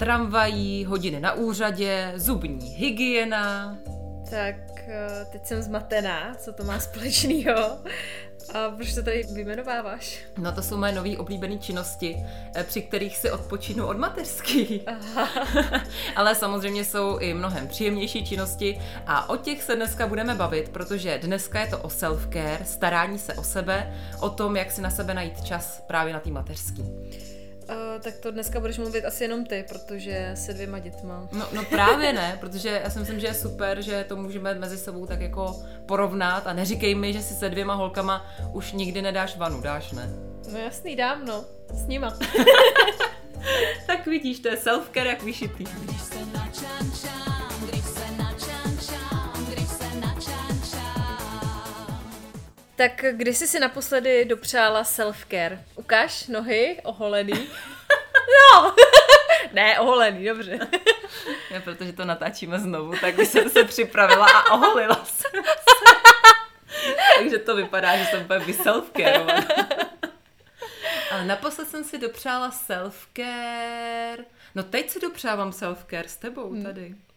Tramvají, hodiny na úřadě, zubní hygiena. Tak eh, teď jsem zmatená, co to má společného. A proč to tady vyjmenováváš? No to jsou moje nové oblíbené činnosti, eh, při kterých si odpočínu od mateřský. Ale samozřejmě jsou i mnohem příjemnější činnosti a o těch se dneska budeme bavit, protože dneska je to o self-care, starání se o sebe, o tom, jak si na sebe najít čas právě na té mateřský. Uh, tak to dneska budeš mluvit asi jenom ty, protože se dvěma dětma. No, no právě ne, protože já si myslím, že je super, že to můžeme mezi sebou tak jako porovnat a neříkej mi, že si se dvěma holkama už nikdy nedáš vanu, dáš ne? No jasný, dám no, s nima. tak vidíš, to je self-care jak vyšitý. Tak kdy jsi si naposledy dopřála self-care? Ukáž nohy oholený. no! ne, oholený, dobře. Já, protože to natáčíme znovu, tak jsem se připravila a oholila jsem se. Takže to vypadá, že jsem úplně vyselfcareovaná. Ale naposled jsem si dopřála self-care. No teď si dopřávám self-care s tebou hmm.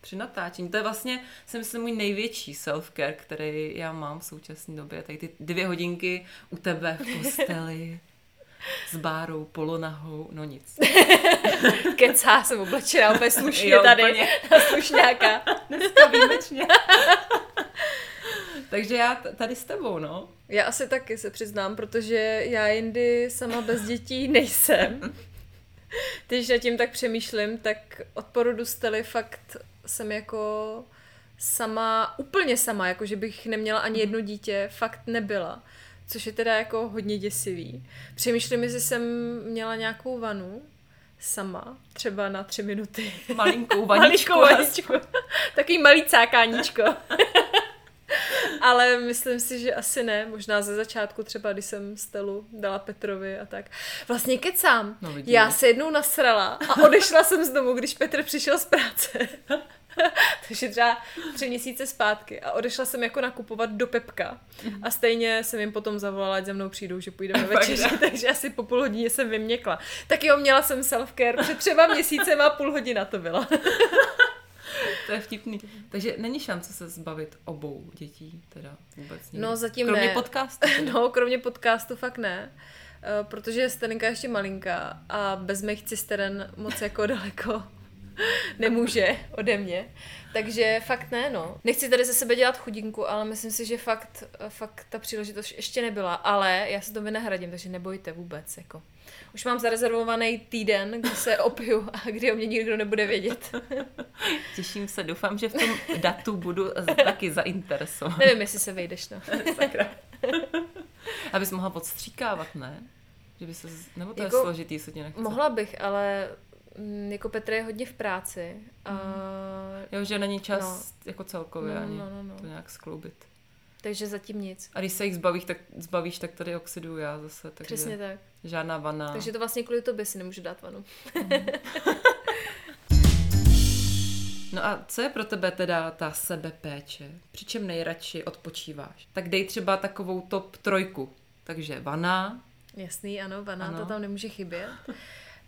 Při natáčení. To je vlastně, si myslím, můj největší self-care, který já mám v současné době. Tady ty dvě hodinky u tebe v posteli. s bárou, polonahou, no nic. Kecá, jsem oblečená úplně slušně jo, tady, úplně. na slušňáka. Dneska výjimečně. Takže já tady s tebou, no. Já asi taky se přiznám, protože já jindy sama bez dětí nejsem. Když já tím tak přemýšlím, tak od porodu Stely fakt jsem jako sama, úplně sama, jako že bych neměla ani jedno dítě, fakt nebyla. Což je teda jako hodně děsivý. Přemýšlím, jestli jsem měla nějakou vanu sama, třeba na tři minuty. Malinkou vaničku. Malinkou vaničku. Takový malý cákáníčko. Ale myslím si, že asi ne. Možná ze začátku třeba, když jsem Stelu dala Petrovi a tak. Vlastně kecám. No, Já se jednou nasrala a odešla jsem z domu, když Petr přišel z práce. Takže třeba tři měsíce zpátky a odešla jsem jako nakupovat do Pepka a stejně jsem jim potom zavolala, ať za mnou přijdou, že půjdeme večeři, takže asi po půl hodině jsem vyměkla. Tak jo, měla jsem self-care, před třeba měsícem a půl hodina to byla. to je vtipný. Takže není šance se zbavit obou dětí, teda vůbec nikdy. No zatím kromě ne. podcastu. no, kromě podcastu fakt ne. Uh, protože Stelinka ještě malinká a bez mých cisteren moc jako daleko nemůže ode mě. Takže fakt ne, no. Nechci tady ze sebe dělat chudinku, ale myslím si, že fakt, fakt ta příležitost ještě nebyla. Ale já se to vynahradím, takže nebojte vůbec, jako. Už mám zarezervovaný týden, kdy se opiju a kdy o mě nikdo nebude vědět. Těším se, doufám, že v tom datu budu taky zainteresovat. Nevím, jestli se vejdeš, no. Sakra. Abys mohla podstříkávat, ne? Že by se, nebo to jako, je složitý, co tě nechce? Mohla bych, ale jako Petr je hodně v práci. A... Mm. Jo, že není čas no. jako celkově no, ani no, no, no. to nějak skloubit. Takže zatím nic. A když se jich zbavíš, tak, zbavíš, tak tady oxiduju já zase. Takže Přesně tak. Žádná vana. Takže to vlastně kvůli tobě si nemůžu dát vanu. Mm. no a co je pro tebe teda ta sebepéče? Přičem nejradši odpočíváš? Tak dej třeba takovou top trojku. Takže vana. Jasný, ano, vana, ano. to tam nemůže chybět.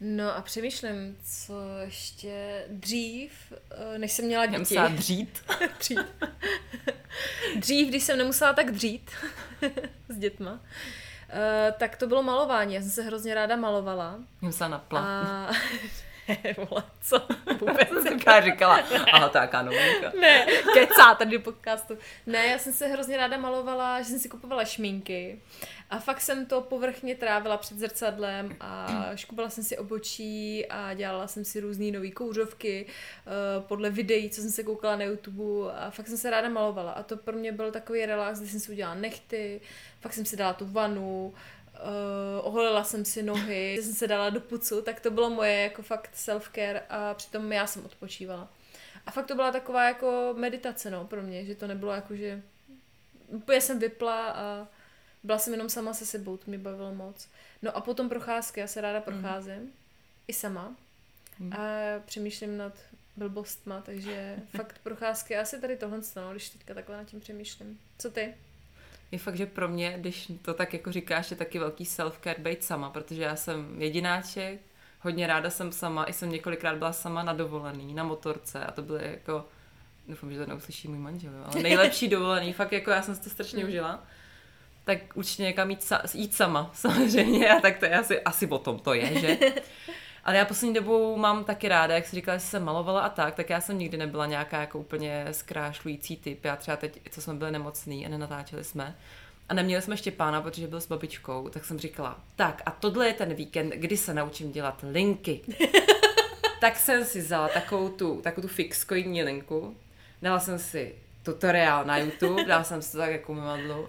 No a přemýšlím, co ještě dřív, eh, než jsem měla děti. Nemusela dřít. dřít. dřív, když jsem nemusela tak dřít s dětma, uh, tak to bylo malování. Já jsem se hrozně ráda malovala. Musela na plat. A... Vole, co? Vůbec jsem říkala, aha, tak ano. ne, kecá tady do podcastu. Ne, já jsem se hrozně ráda malovala, že jsem si kupovala šminky. A fakt jsem to povrchně trávila před zrcadlem a škubala jsem si obočí a dělala jsem si různé nové kouřovky uh, podle videí, co jsem se koukala na YouTube a fakt jsem se ráda malovala. A to pro mě byl takový relax, kdy jsem si udělala nechty, fakt jsem si dala tu vanu, uh, oholila jsem si nohy, jsem se dala do pucu, tak to bylo moje jako fakt self-care a přitom já jsem odpočívala. A fakt to byla taková jako meditace, no, pro mě, že to nebylo jako, že úplně jsem vypla a byla jsem jenom sama se sebou, to mě bavilo moc. No a potom procházky, já se ráda mhm. procházím, mm. i sama. Mm. A přemýšlím nad blbostma, takže fakt procházky, asi tady tohle no, když teďka takhle nad tím přemýšlím. Co ty? Je fakt, že pro mě, když to tak jako říkáš, je taky velký self-care být sama, protože já jsem jedináček, hodně ráda jsem sama, i jsem několikrát byla sama na dovolený, na motorce a to byly jako, doufám, že to neuslyší můj manžel, ale nejlepší dovolený, fakt jako já jsem si to strašně mm. užila. Tak určitě někam jít, sa, jít sama, samozřejmě, a tak to je asi, asi o tom to je, že? Ale já poslední dobou mám taky ráda, jak jsi říkala, že jsem malovala a tak, tak já jsem nikdy nebyla nějaká jako úplně zkrášlující typ. Já třeba teď, co jsme byli nemocný a nenatáčeli jsme, a neměli jsme Štěpána, protože byl s babičkou, tak jsem říkala, tak a tohle je ten víkend, kdy se naučím dělat linky. tak jsem si vzala takovou tu, takovou tu fixkoidní linku, dala jsem si tutoriál na YouTube, dala jsem si to tak jako mivadlu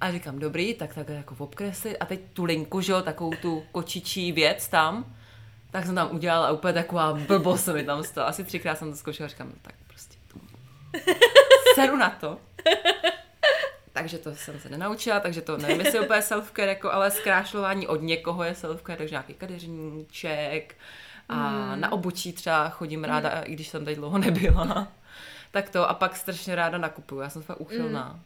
a říkám, dobrý, tak tak jako obkreslit a teď tu linku, že jo, takovou tu kočičí věc tam, tak jsem tam udělala úplně taková blbost se mi tam stala. Asi třikrát jsem to zkoušela a říkám, no tak prostě tu. Seru na to. Takže to jsem se nenaučila, takže to nevím, jestli úplně self-care, jako, ale zkrášlování od někoho je self-care, takže nějaký kadeřníček a mm. na obočí třeba chodím ráda, mm. i když jsem tady dlouho nebyla. tak to a pak strašně ráda nakupuju, já jsem fakt uchylná. Mm.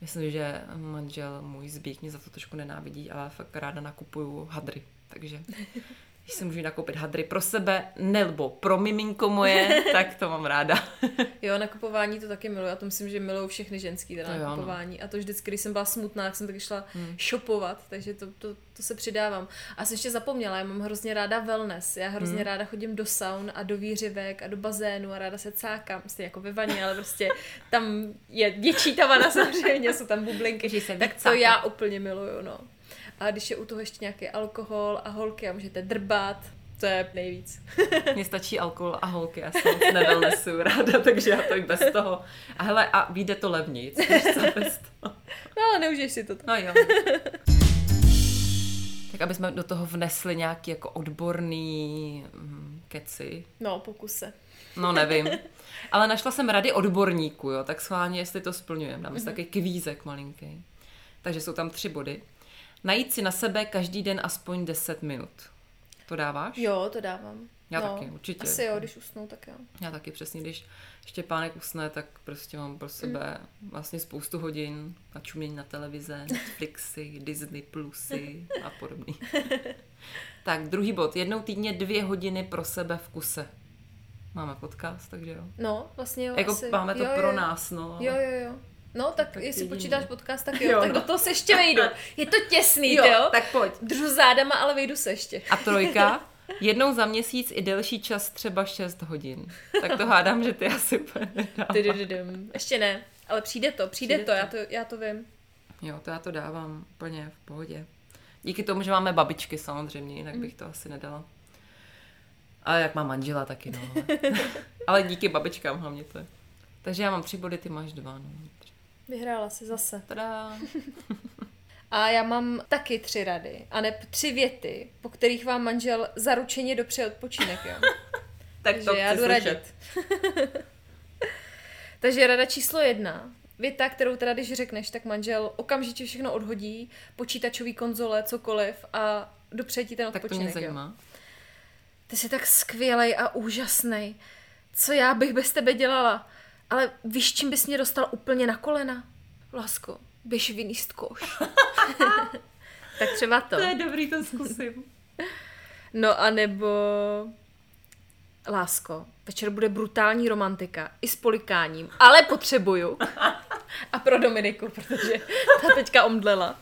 Myslím, že manžel můj zbík mě za to trošku nenávidí, ale fakt ráda nakupuju hadry, takže když si můžu nakoupit hadry pro sebe nebo pro miminko moje, tak to mám ráda. jo, nakupování to taky miluji. Já to myslím, že milují všechny ženský teda to nakupování. Jo, no. A to vždycky, když jsem byla smutná, tak jsem taky šla hmm. shopovat, takže to, to, to, se přidávám. A jsem ještě zapomněla, já mám hrozně ráda wellness. Já hrozně hmm. ráda chodím do saun a do výřivek a do bazénu a ráda se cákám. Prostě jako ve vaně, ale prostě tam je větší ta vana samozřejmě, jsou tam bublinky. Tak to já úplně miluju, no. A když je u toho ještě nějaký alkohol a holky a můžete drbat, to je nejvíc. Mně stačí alkohol a holky, já jsem moc nevellnessu ráda, takže já to i bez toho. A hele, a vyjde to levněji, co bez toho. No ale neužiješ si to. No jo. tak aby jsme do toho vnesli nějaký jako odborný mm, keci. No, pokuse. No, nevím. Ale našla jsem rady odborníků, jo, tak schválně, jestli to splňujeme. Dáme mm-hmm. taky kvízek malinký. Takže jsou tam tři body. Najít si na sebe každý den aspoň 10 minut. To dáváš? Jo, to dávám. Já no, taky, určitě. Asi jo, když usnu, tak jo. Já taky přesně, když Štěpánek usne, tak prostě mám pro sebe mm. vlastně spoustu hodin a čumění na televize, Netflixy, Disney Plusy a podobný. tak, druhý bod. Jednou týdně dvě hodiny pro sebe v kuse. Máme podcast, takže jo. No, vlastně jo. Jako asi. máme to jo, pro jo. nás, no. Jo, jo, jo. No, tak, tak jestli jediný. počítáš podcast, tak jo, jo, tak no. do toho se ještě vejdu. Je to těsný, jo, jo? tak pojď. Držu zádama, ale vejdu se ještě. A trojka? Jednou za měsíc i delší čas, třeba 6 hodin. Tak to hádám, že ty asi úplně Ještě ne, ale přijde to, přijde, přijde to, to. Já, to, já to vím. Jo, to já to dávám úplně v pohodě. Díky tomu, že máme babičky samozřejmě, jinak bych to asi nedala. Ale jak mám manžela taky, no. ale díky babičkám hlavně to je. Takže já mám tři body, ty máš dva. No. Vyhrála si zase. Tada. A já mám taky tři rady, a ne tři věty, po kterých vám manžel zaručeně dopře odpočinek, jo. tak Takže to já jdu radit. Takže rada číslo jedna. Věta, kterou teda když řekneš, tak manžel okamžitě všechno odhodí, počítačový konzole, cokoliv a dopře ti ten odpočinek. Tak to mě zajímá. Jo. Ty jsi tak skvělej a úžasný. Co já bych bez tebe dělala? Ale víš, čím bys mě dostal úplně na kolena? Lásko, běž vyníst koš. tak třeba to. To je dobrý, to zkusím. no a nebo... Lásko, večer bude brutální romantika, i s polikáním, ale potřebuju. A pro Dominiku, protože ta teďka omdlela.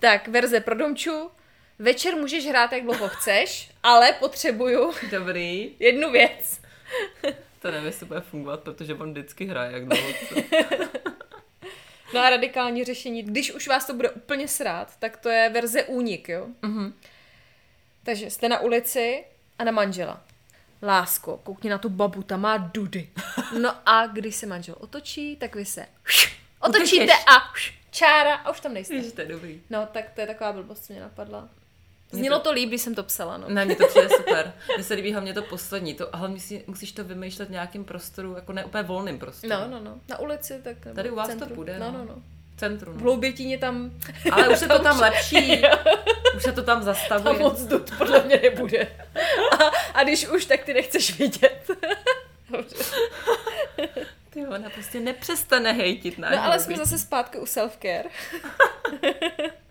Tak, verze pro Domču. Večer můžeš hrát, jak dlouho chceš, ale potřebuju... Dobrý. Jednu věc. To nevím, jestli bude fungovat, protože on vždycky hraje jak dlouho. no a radikální řešení, když už vás to bude úplně srát, tak to je verze únik, jo? Mm-hmm. Takže jste na ulici a na manžela. Lásko, koukni na tu babu, ta má dudy. No a když se manžel otočí, tak vy se otočíte a čára a už tam nejste. Ježiš, to je dobrý. No, tak to je taková blbost, co mě napadla. Znělo to líp, když jsem to psala, no. Ne, mě to přijde super. Mně se líbí hlavně to poslední, to, ale musí, musíš to vymýšlet v nějakým prostoru, jako ne úplně volným prostoru. No, no, no. Na ulici, tak nebo Tady u vás centru. to půjde, no. no. no, no. Centru, V no. Hloubětíně tam... Ale už je to tam lepší. Už se to tam Tam zastavuje. moc dut podle mě nebude. A, a když už, tak ty nechceš vidět. Dobře. Ty ona prostě nepřestane hejtit náš No ale jsme zase zpátky u self-care.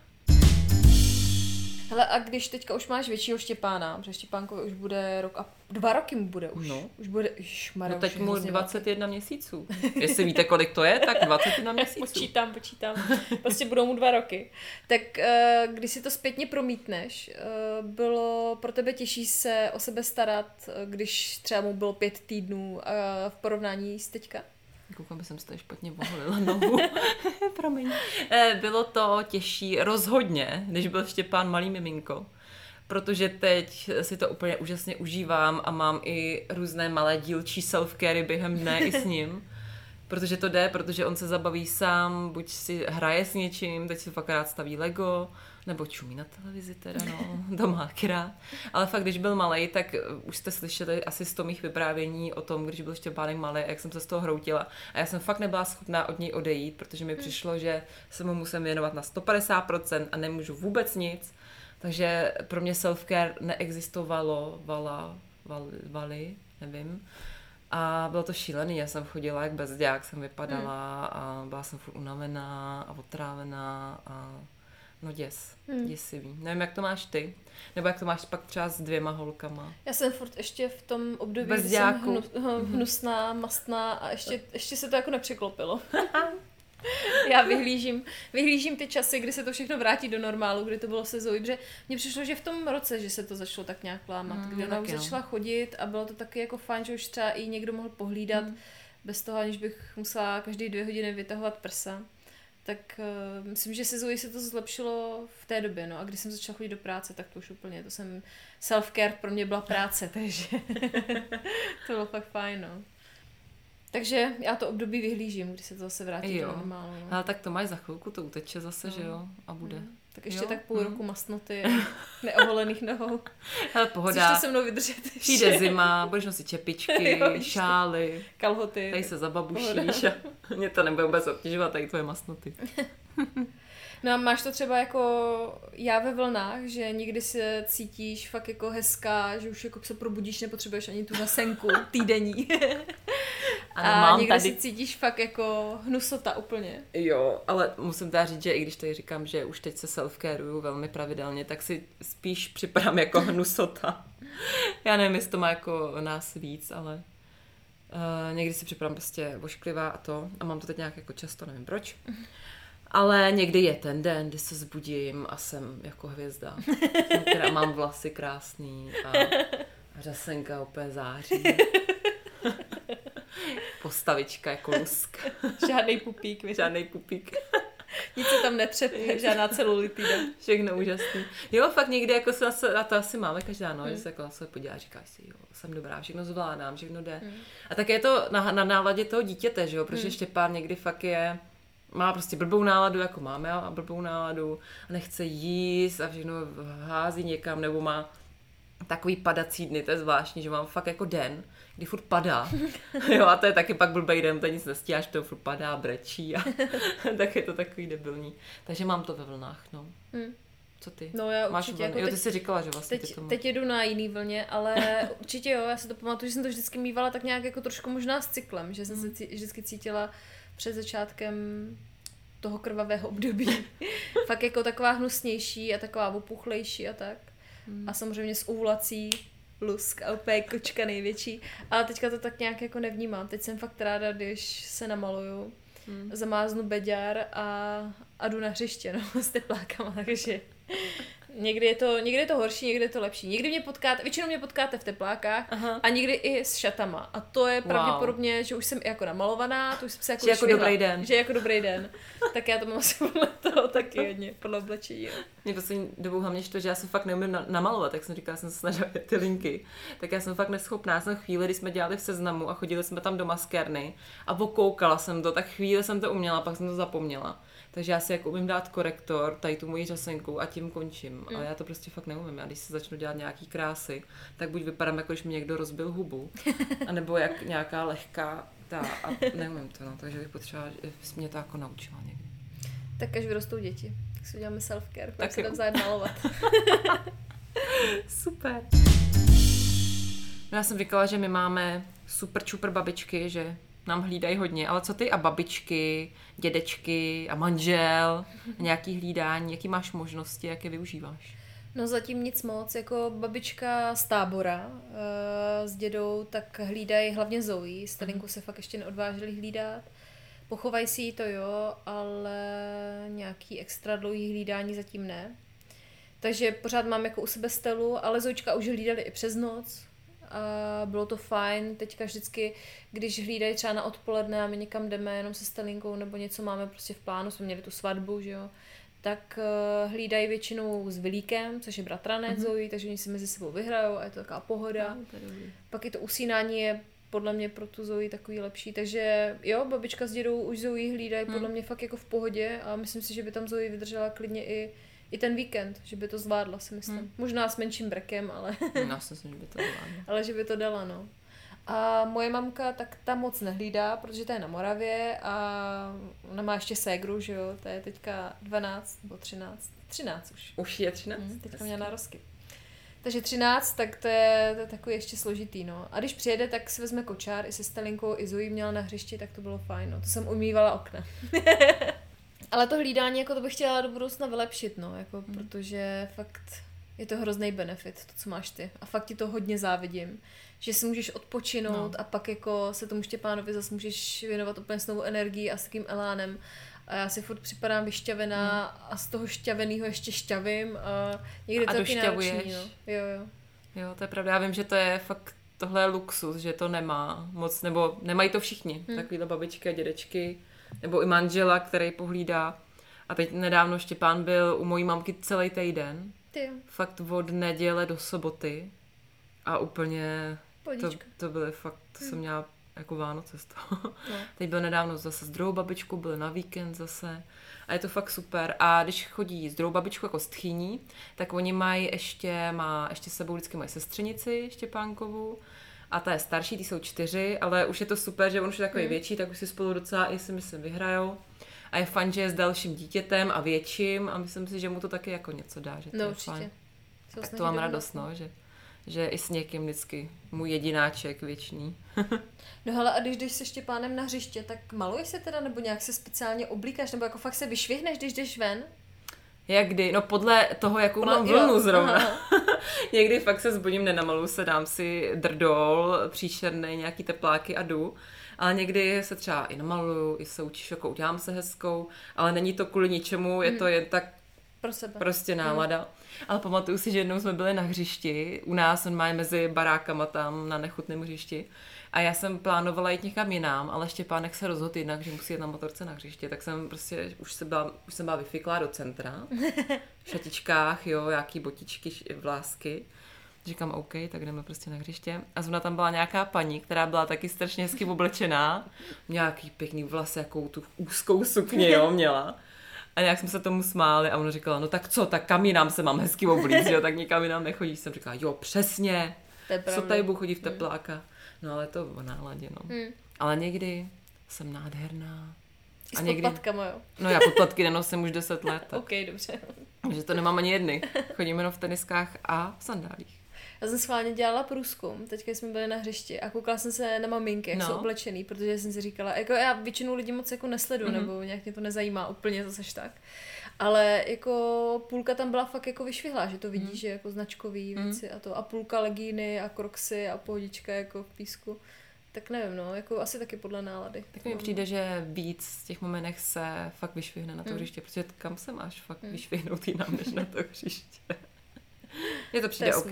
Hele, a když teďka už máš většího Štěpána, protože Štěpánkovi už bude rok a dva roky mu bude už. No. Už bude, šmara, No teď mu hrozně 21 měsíců. Jestli víte, kolik to je, tak 21 měsíců. Počítám, počítám. Prostě budou mu dva roky. Tak eh, když si to zpětně promítneš, eh, bylo pro tebe těžší se o sebe starat, eh, když třeba mu bylo pět týdnů v porovnání s teďka? Koukám, jsem si tady špatně voholila nohu. Promiň. Eh, Bylo to těžší rozhodně, než byl Štěpán malý miminko. Protože teď si to úplně úžasně užívám a mám i různé malé dílčí self-care během dne i s ním. Protože to jde, protože on se zabaví sám, buď si hraje s něčím, teď si fakt rád staví Lego, nebo čumí na televizi teda, no, rád. Ale fakt, když byl malý, tak uh, už jste slyšeli asi z toho mých vyprávění o tom, když byl Štěpánek malý, jak jsem se z toho hroutila. A já jsem fakt nebyla schopná od něj odejít, protože mi přišlo, že se mu musím věnovat na 150% a nemůžu vůbec nic. Takže pro mě self-care neexistovalo, vala, vali, vali, nevím. A bylo to šílený, já jsem chodila jak bezďák, jsem vypadala a byla jsem furt unavená a otrávená a no děs, Hmm. děsivý. Nevím, jak to máš ty, nebo jak to máš pak třeba s dvěma holkama. Já jsem furt ještě v tom období, Bez kdy jsem hnu, hnusná, mastná a ještě, ještě se to jako nepřeklopilo. Já vyhlížím, vyhlížím ty časy, kdy se to všechno vrátí do normálu, kdy to bylo se Zoe, protože mně přišlo, že v tom roce, že se to začalo tak nějak lámat, Mm, kdy ona už no. začala chodit a bylo to taky jako fajn, že už třeba i někdo mohl pohlídat, Mm. bez toho, aniž bych musela každý dvě hodiny vytahovat prsa. Tak uh, myslím, že se Zoe se to zlepšilo v té době, no a když jsem začala chodit do práce, tak to už úplně, to jsem, self-care pro mě byla práce, takže to bylo fakt fajn, no. Takže já to období vyhlížím, když se to zase vrátí Jo. do normálu. No. Ale tak to máš za chvilku, to uteče zase, No. že jo? A bude. Mm. Tak ještě Jo, tak půl mm. roku masnoty a neoholených nohou. Chceš pohoda. to se mnou vydržet ještě? Přijde zima, budeš nosit čepičky, Jo, šály, Kalhoty. tady se zababušíš Pohoda. a mě to nebude vůbec obtěžovat, tady tvoje masnoty. No a máš to třeba jako já ve vlnách, že někdy se cítíš fakt jako hezká, že už jako se probudíš, nepotřebuješ ani tu nasenku týdenní. Ano, a mám někdy tady se cítíš fakt jako hnusota úplně. Jo, ale musím teda říct, že i když tady říkám, že už teď se self-careuju velmi pravidelně, tak si spíš připadám jako hnusota. Já nevím, jestli to má jako nás víc, ale uh, někdy si připadám prostě ošklivá a to. A mám to teď nějak jako často, nevím proč. Ale někdy je ten den, kdy se zbudím a jsem jako hvězda. Která mám vlasy krásný a, řasenka úplně září. Postavička jako lusk. Žádný pupík, víš? Žádný pupík. Nic se tam netřepe, žádná celulitida. Všechno úžasný. Jo, fakt někdy jako se a to asi máme každá, no, Hmm. že se jako na sebe podívá a říkáš si, jo, jsem dobrá, všechno zvládám, všechno jde. Hmm. A tak je to na, na náladě toho dítěte, že jo, protože Hmm. Štěpán někdy fakt je, má prostě blbou náladu, jako máme a blbou náladu a nechce jíst a všechno hází někam, nebo má takový padací dny, to je zvláštní, že mám fakt jako den, kdy furt padá. Jo, a to je taky pak blbej den, to nic nestíháš, to furt padá, brečí a tak je to takový debilní. Takže mám to ve vlnách, no. Hmm. Co ty? No já Máš určitě, vlny? jako jo, ty teď, jsi říkala, že vlastně teď, ty tomu... teď jedu na jiný vlně, ale určitě jo, já si to pamatuju, že jsem to vždycky mývala tak nějak jako trošku možná s cyklem, že jsem se Hmm. cí, vždycky cítila před začátkem toho krvavého období. Fakt jako taková hnusnější a taková opuchlejší a tak. Hmm. A samozřejmě s úvlací lusk a úplně kočka největší. Ale teďka to tak nějak jako nevnímám. Teď jsem fakt ráda, když se namaluju, Hmm. zamáznu beďar a, a jdu na hřiště, no, s teplákama, takže někdy je, to, někdy je to horší, někdy je to lepší. Někdy mě potkáte, většinou mě potkáte v teplákách Aha. a někdy i s šatama. A to je Wow. pravděpodobně, že už jsem i jako namalovaná, to už jsem se jako Že jako dobrý den. Že jako dobrý den. tak já to mám asi podle toho taky hodně, podle oblečení. Mě poslední dobou hlavně to, že já se fakt neumím na- namalovat, jak jsem říkala, jsem se snažila ty linky. Tak já jsem fakt neschopná. Jsem chvíli, kdy jsme dělali v seznamu a chodili jsme tam do maskérny a pokoukala jsem to, tak chvíli jsem to uměla, pak jsem to zapomněla. Takže já si jako umím dát korektor, tady tu moji řasenku a tím končím. mm. ale já to prostě fakt neumím. Já když se začnu dělat nějaký krásy, tak buď vypadám jako když mi někdo rozbil hubu, anebo jak nějaká lehká ta, a neumím to, no, takže bych potřebovala, že mě to jako naučila někdy. Tak až vyrostou děti, tak si uděláme self-care, tak se tam malovat. Super. No já jsem říkala, že my máme super čuper babičky, že nám hlídají hodně, ale co ty a babičky, dědečky a manžel, nějaký hlídání, jaký máš možnosti, jak je využíváš? No zatím nic moc, jako babička z tábora uh, s dědou, tak hlídají hlavně Zoe, Stelinku se fakt ještě neodvážili hlídat. Pochovají si ji to jo, ale nějaký extra dlouhý hlídání zatím ne. Takže pořád mám jako u sebe stelu, ale Zoička už hlídali i přes noc, a bylo to fajn. Teďka vždycky, když hlídají třeba na odpoledne a my někam jdeme jenom se Stelinkou nebo něco máme prostě v plánu, jsme měli tu svatbu, že jo, tak uh, hlídají většinou s Vilíkem, což je bratranec mm-hmm. Zoe, takže oni si mezi sebou vyhrajou a je to taková pohoda. No, to Pak i to usínání je podle mě pro tu Zoe takový lepší, takže jo, babička s dědou už Zoe hlídají mm. podle mě fakt jako v pohodě a myslím si, že by tam Zoe vydržela klidně i i ten víkend, že by to zvládla, si myslím. Hmm. Možná s menším brekem, ale... Já si myslím, že by to zvládla. ale že by to dala, no. A moje mamka tak tam moc nehlídá, protože to je na Moravě a ona má ještě ségru, že jo, to je teďka 12 nebo 13. 13 už. Už je 13? Hmm, teďka měla narozky. Takže 13, tak to je, to je takový ještě složitý, no. A když přijede, tak si vezme kočár, i se Stelinkou, i Zoe měla na hřišti, tak to bylo fajn, no. To jsem umývala okna. Ale to hlídání, jako to bych chtěla do budoucna vylepšit, no, jako, hmm. protože fakt je to hrozný benefit, to, co máš ty. A fakt ti to hodně závidím, že si můžeš odpočinout no. a pak jako se tomu Štěpánovi zase můžeš věnovat úplně s novou energií a s takým elánem. A já si furt připadám vyšťavená hmm. a z toho šťaveného ještě šťavím a někdy a to taky náročný, no. Jo, jo. Jo, to je pravda. Já vím, že to je fakt tohle je luxus, že to nemá moc, nebo nemají to všichni, hmm. takovýhle babičky a dědečky nebo i manžela, který pohlídá. A teď nedávno Štěpán byl u mojí mamky celý týden. Ty. Fakt od neděle do soboty. A úplně to, to byly fakt, to hmm. jsem měla jako Vánoce z toho. No. Teď byl nedávno zase s druhou babičkou, byl na víkend zase. A je to fakt super. A když chodí s druhou babičkou jako stchýní, tak oni mají ještě, má, ještě sebou vždycky mají sestřenici Štěpánkovu a ta je starší, ty jsou čtyři, ale už je to super, že on už je takový hmm. větší, tak už si spolu docela i si myslím vyhrajou. A je fajn, že je s dalším dítětem a větším a myslím si, že mu to taky jako něco dá, že to no, je určitě. fajn. Tak to mám radost, no, že, že i s někým vždycky můj jedináček věčný. no hele, a když jdeš se Štěpánem na hřiště, tak maluješ se teda, nebo nějak se speciálně oblíkáš, nebo jako fakt se vyšvihneš, když jdeš ven? Jak kdy? No podle toho, jakou podle, mám vlnu jo, zrovna. Někdy fakt se zbudím, nenamalu se, dám si drdol, příšerné nějaký tepláky a jdu. Ale někdy se třeba i namaluju, i součíš, jako udělám se hezkou, ale není to kvůli ničemu, je to mhm. jen tak Pro sebe. prostě nálada. Mm. Ale pamatuju si, že jednou jsme byli na hřišti, u nás on má mezi barákama tam na nechutném hřišti a já jsem plánovala jít někam jinam, ale Štěpánek se rozhodl jinak, že musí jít na motorce na hřiště, tak jsem prostě, už, se byla, už jsem byla vyfiklá do centra, v šatičkách, jo, jaký botičky, vlásky. Říkám, OK, tak jdeme prostě na hřiště. A zrovna tam byla nějaká paní, která byla taky strašně hezky oblečená. Nějaký pěkný vlas, jakou tu úzkou sukni, jo, měla. A nějak jsme se tomu smáli a ona říkala, no tak co, tak kam jinam se mám hezky oblíct, jo, tak nikam jinam nechodíš. Jsem říkala, jo, přesně, co tady budu chodit v tepláka. No ale to o náladě, no. Hmm. Ale někdy jsem nádherná. I s a někdy... podplatkama, jo? No já podplatky nenosím už 10 let. Tak. ok, dobře. Takže to nemám ani jedny. Chodím jenom v teniskách a v sandálích. Já jsem schválně dělala průzkum, teďka jsme byli na hřišti a koukala jsem se na maminky, jak no. jsou oblečený, protože jsem si říkala, jako já většinou lidí moc jako nesledu, mm-hmm. nebo nějak mě to nezajímá úplně zase tak. Ale jako půlka tam byla fakt jako vyšvihlá, že to vidíš, mm. že jako značkový mm. věci a to. A půlka legíny a kroxy a pohodička jako v písku. Tak nevím, no, jako asi taky podle nálady. Tak mi no. přijde, že víc z těch momentech se fakt vyšvihne na to mm. hřiště, protože kam se máš fakt mm. vyšvihnout jinam, než na to hřiště. Je to přijde to OK.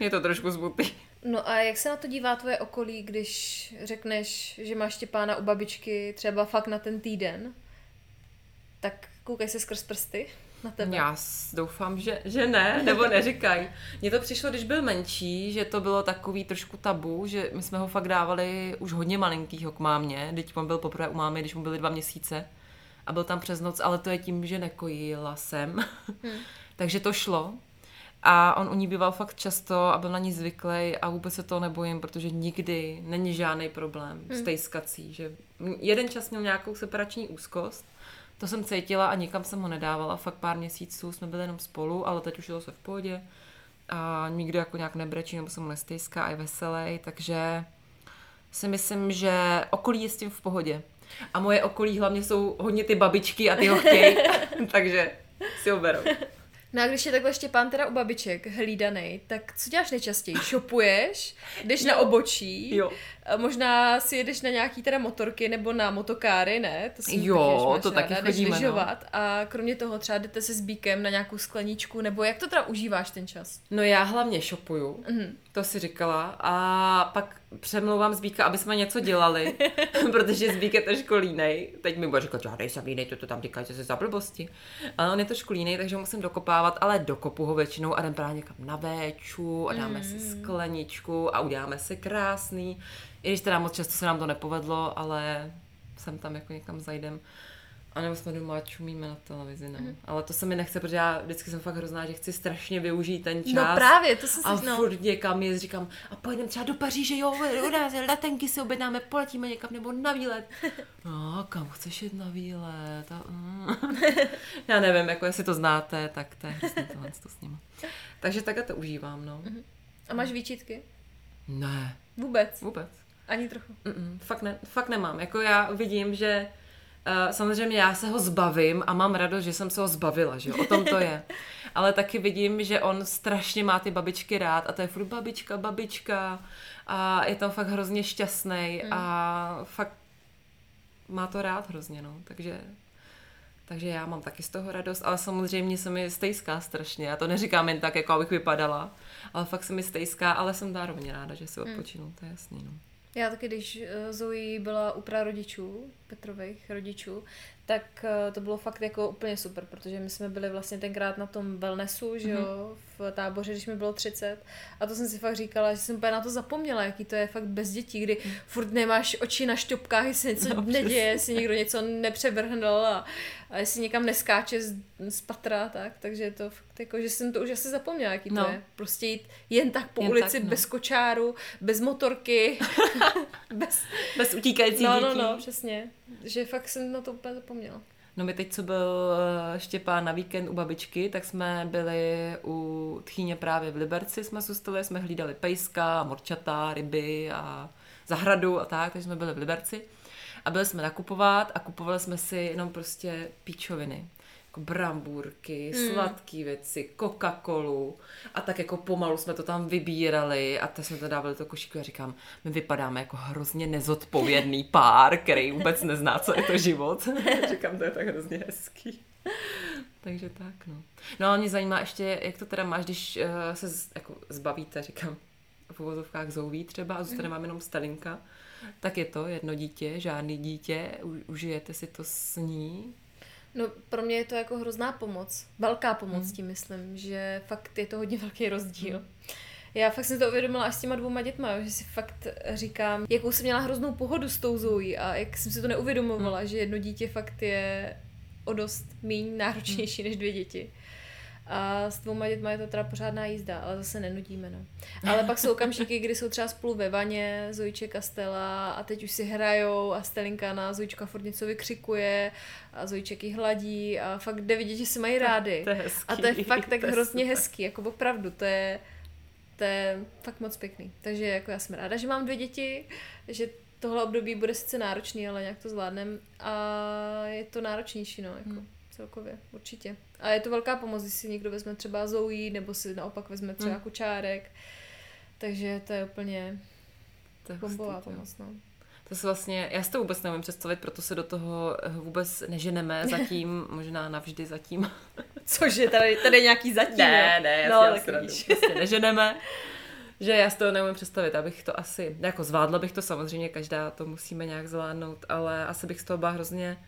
je to trošku smutný. No a jak se na to dívá tvoje okolí, když řekneš, že máš Štěpána u babičky třeba fakt na ten týden? Tak koukej se skrz prsty na tebe. Já doufám, že, že ne, nebo neříkaj. Mně to přišlo, když byl menší, že to bylo takový trošku tabu, že my jsme ho fakt dávali už hodně malinkýho k mámě, teď on byl poprvé u mámy, když mu byly dva měsíce. a byl tam přes noc, ale to je tím, že nekojila jsem. Hmm. Takže to šlo. A on u ní býval fakt často a byl na ní zvyklý a vůbec se toho nebojím, protože nikdy není žádný problém hmm. s tejskací. Že jeden čas měl nějakou separační úzkost, to jsem cítila a nikam jsem ho nedávala. Fakt pár měsíců jsme byli jenom spolu, ale teď už je to se v pohodě. A nikdo jako nějak nebrečí nebo se mu nestejská a je veselý, takže si myslím, že okolí je s tím v pohodě. A moje okolí hlavně jsou hodně ty babičky a ty ho chtějí, takže si ho berou. No a když je takhle Štěpán teda u babiček hlídaný, tak co děláš nejčastěji? Šopuješ? Jdeš jo. na obočí? Jo. Možná si jedeš na nějaký teda motorky nebo na motokáry, ne? To si jo, taky, to taky ráda, chodíme, lyžovat. No. A kromě toho třeba jdete se s bíkem na nějakou skleničku, nebo jak to teda užíváš ten čas? No já hlavně šopuju, mm-hmm. To si říkala. A pak přemlouvám Zbíka, aby jsme něco dělali, protože Zbík je trošku línej. Teď mi bude říkat, že já nejsem línej, to, to tam říkají, že se za blbosti. Ale on je trošku línej, takže musím dokopávat, ale dokopu ho většinou a jdem právě někam na véču a dáme mm. si skleničku a uděláme si krásný i když teda moc často se nám to nepovedlo, ale sem tam jako někam zajdem. A nebo jsme doma čumíme na televizi, no. Mm. Ale to se mi nechce, protože já vždycky jsem fakt hrozná, že chci strašně využít ten čas. No právě, to se A no. furt někam je, říkám, a pojedeme třeba do Paříže, jo, u nás letenky si objednáme, poletíme někam nebo na výlet. No, kam chceš jít na výlet? A, mm. já nevím, jako jestli to znáte, tak to je hrozně tohle to s ním. Takže takhle to užívám, no. Mm. A máš výčitky? Ne. Vůbec? Vůbec. Ani trochu. Mm-mm, fakt, ne, fakt nemám. Jako já vidím, že samozřejmě já se ho zbavím a mám radost, že jsem se ho zbavila, že jo? O tom to je. Ale taky vidím, že on strašně má ty babičky rád a to je furt babička, babička a je tam fakt hrozně šťastný mm. a fakt má to rád hrozně, no. Takže takže já mám taky z toho radost, ale samozřejmě se mi stejská strašně. Já to neříkám jen tak, jako abych vypadala, ale fakt se mi stejská, ale jsem zároveň ráda, že si mm. odpočinu, mm. to je jasný. No. Já taky, když eh, Zoe byla u prarodičů, Petrových rodičů, tak eh, to bylo fakt jako úplně super, protože my jsme byli vlastně tenkrát na tom wellnessu, že jo, mm-hmm. V táboře, když mi bylo 30 a to jsem si fakt říkala, že jsem úplně na to zapomněla, jaký to je fakt bez dětí, kdy mm. furt nemáš oči na šťopkách, jestli něco no, neděje, jestli někdo něco nepřevrhnul a, a jestli někam neskáče z, z patra, tak, takže je to fakt jako, že jsem to už asi zapomněla, jaký no. to je. Prostě jít jen tak po jen ulici, tak, no. bez kočáru, bez motorky, bez... bez utíkající no, dětí. No, no, přesně. Že fakt jsem na to úplně zapomněla. No my teď, co byl eh, Štěpán na víkend u babičky, tak jsme byli u tchýně právě v Liberci, jsme zůstali, jsme hlídali pejska, morčata, ryby a zahradu a tak, takže jsme byli v Liberci. A byli jsme nakupovat a kupovali jsme si jenom prostě píčoviny jako brambůrky, mm. sladké věci, Coca-Colu a tak jako pomalu jsme to tam vybírali a teď jsme to dávali do košíku a říkám, my vypadáme jako hrozně nezodpovědný pár, který vůbec nezná, co je to život. říkám, to je tak hrozně hezký. Takže tak, no. No ale mě zajímá ještě, jak to teda máš, když uh, se z, jako zbavíte, říkám, v uvozovkách zouví třeba a zůstane mm. vám jenom Stalinka, tak je to jedno dítě, žádný dítě, užijete si to s ní, No pro mě je to jako hrozná pomoc. Velká pomoc hmm. tím myslím, že fakt je to hodně velký rozdíl. Hmm. Já fakt jsem to uvědomila až s těma dvouma dětma, že si fakt říkám, jakou jsem měla hroznou pohodu s tou Zoe a jak jsem si to neuvědomovala, hmm. že jedno dítě fakt je o dost méně náročnější hmm. než dvě děti. A s dvouma dětma je to teda pořádná jízda, ale zase nenudíme, no. Ale pak jsou okamžiky, kdy jsou třeba spolu ve vaně, Zojče Kastela a teď už si hrajou a Stelinka na Zojčka furt něco vykřikuje a Zojček jí hladí a fakt jde vidět, že si mají rády. To je hezký. A to je fakt tak hrozně super. hezký, jako opravdu, to je, to je fakt moc pěkný. Takže jako já jsem ráda, že mám dvě děti, že tohle období bude sice náročný, ale nějak to zvládnem a je to náročnější, no, jako. Hmm celkově, určitě. A je to velká pomoc, když si někdo vezme třeba Zoe, nebo si naopak vezme třeba hmm. kučárek. Takže to je úplně to je bombová hustý, pomoc. No. To se vlastně, já si to vůbec nevím představit, proto se do toho vůbec neženeme zatím, možná navždy zatím. Cože, tady, tady nějaký zatím, Ne, ne, já no, si prostě neženeme. Že já si to neumím představit, abych to asi, jako zvládla bych to samozřejmě, každá to musíme nějak zvládnout, ale asi bych z toho byla hrozně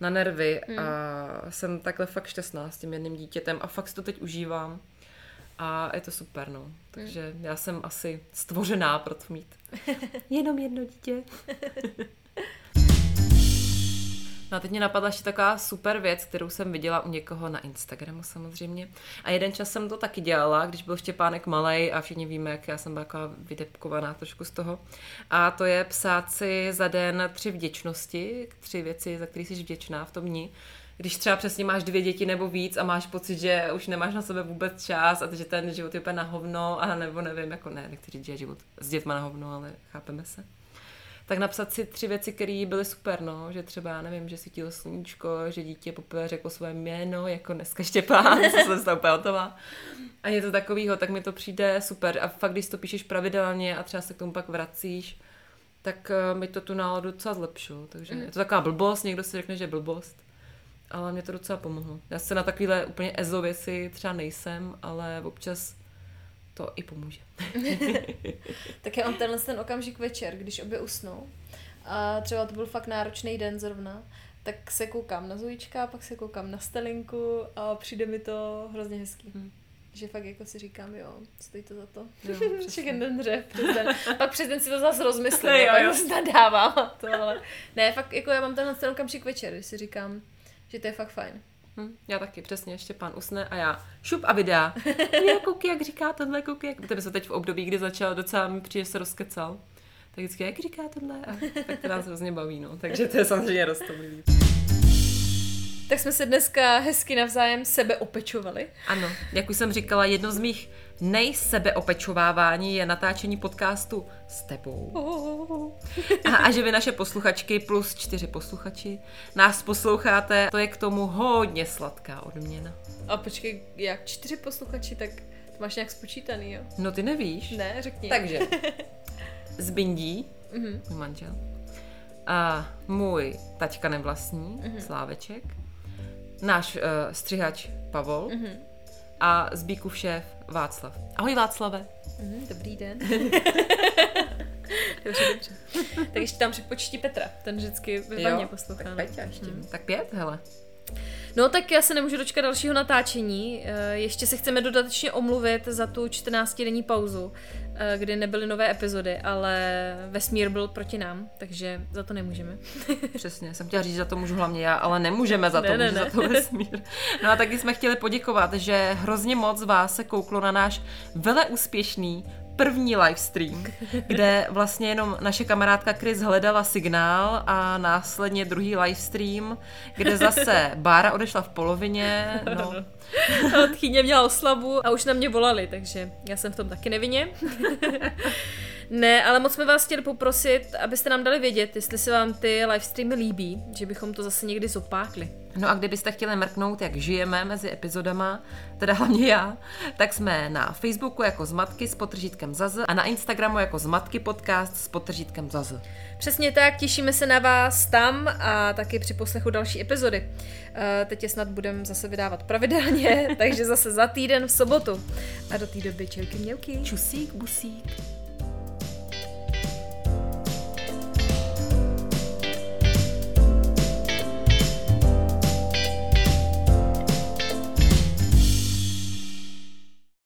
na nervy hmm. a jsem takhle fakt šťastná s tím jedným dítětem a fakt si to teď užívám a je to super, no. Takže hmm. já jsem asi stvořená pro to mít jenom jedno dítě. No a teď mě napadla ještě taková super věc, kterou jsem viděla u někoho na Instagramu samozřejmě. A jeden čas jsem to taky dělala, když byl Štěpánek malej a všichni víme, jak já jsem byla taková vydepkovaná trošku z toho. A to je psát si za den tři vděčnosti, tři věci, za které jsi vděčná v tom dni když třeba přesně máš dvě děti nebo víc a máš pocit, že už nemáš na sebe vůbec čas a že ten život je úplně na hovno, a nebo nevím, jako ne, nechci říct, že život s dětma na hovno, ale chápeme se. Tak napsat si tři věci, které byly super, no, že třeba, nevím, že svítilo sluníčko, že dítě poprvé řeklo své jméno, jako dneska Štěpán, jsem se úplně hotová. A je to takovýho, tak mi to přijde super. A fakt, když to píšeš pravidelně a třeba se k tomu pak vracíš, tak uh, mi to tu náladu docela zlepšilo. Takže mm. je to taková blbost, někdo si řekne, že je blbost, ale mě to docela pomohlo. Já se na takovéhle úplně ezo věci třeba nejsem, ale občas to i pomůže. tak já mám tenhle ten okamžik večer, když obě usnou a třeba to byl fakt náročný den zrovna, tak se koukám na Zojička, pak se koukám na Stelinku a přijde mi to hrozně hezký. Hmm. Že fakt jako si říkám, jo, stojí to za to. Všechny den dřev přes den. Pak přes den si to zase rozmyslím, jo, jo. pak nadávám to, ale ne, fakt jako já mám tenhle ten okamžik večer, když si říkám, že to je fakt fajn. Hm, já taky, přesně, ještě pán usne a já šup a videa. Je, koukej, jak říká tohle, koukej, jak... Tebe se teď v období, kdy začal docela mi přijde se rozkecal. Tak vždycky, jak říká tohle? A tak to nás hrozně baví, no. Takže to je samozřejmě roztomilý. Tak jsme se dneska hezky navzájem sebe opečovali. Ano, jak už jsem říkala, jedno z mých nejsebeopečovávání je natáčení podcastu s tebou. A, a že vy naše posluchačky plus čtyři posluchači nás posloucháte, to je k tomu hodně sladká odměna. A počkej, jak čtyři posluchači, tak to máš nějak spočítaný, jo? No ty nevíš. Ne, řekni. Takže, Zbindí, mm-hmm. můj manžel, a můj taťka nevlastní, mm-hmm. Sláveček, náš uh, střihač Pavol, mm-hmm a Zbíkův šéf Václav. Ahoj Václave. Mm, dobrý den. dobře, dobře. tak ještě tam připočti Petra, ten vždycky vyvaně poslouchá. Tak Peťa ještě. Hmm. Tak pět, hele. No tak já se nemůžu dočkat dalšího natáčení. Eh, ještě se chceme dodatečně omluvit za tu 14-denní pauzu, eh, kdy nebyly nové epizody, ale vesmír byl proti nám, takže za to nemůžeme. Přesně, jsem chtěla říct, že za to můžu hlavně já, ale nemůžeme za to, ne, ne, ne. za to vesmír. No a taky jsme chtěli poděkovat, že hrozně moc vás se kouklo na náš veleúspěšný první livestream, kde vlastně jenom naše kamarádka Chris hledala signál a následně druhý livestream, kde zase Bára odešla v polovině. No. Tchýně měla oslavu a už na mě volali, takže já jsem v tom taky nevinně. Ne, ale moc jsme vás chtěli poprosit, abyste nám dali vědět, jestli se vám ty livestreamy líbí, že bychom to zase někdy zopákli. No a kdybyste chtěli mrknout, jak žijeme mezi epizodama, teda hlavně já, tak jsme na Facebooku jako Zmatky s potržítkem Zaz a na Instagramu jako Zmatky podcast s potržítkem Zaz. Přesně tak, těšíme se na vás tam a taky při poslechu další epizody. Eh, teď je snad budeme zase vydávat pravidelně, takže zase za týden v sobotu. A do té doby čelky mělky. Čusík, busík.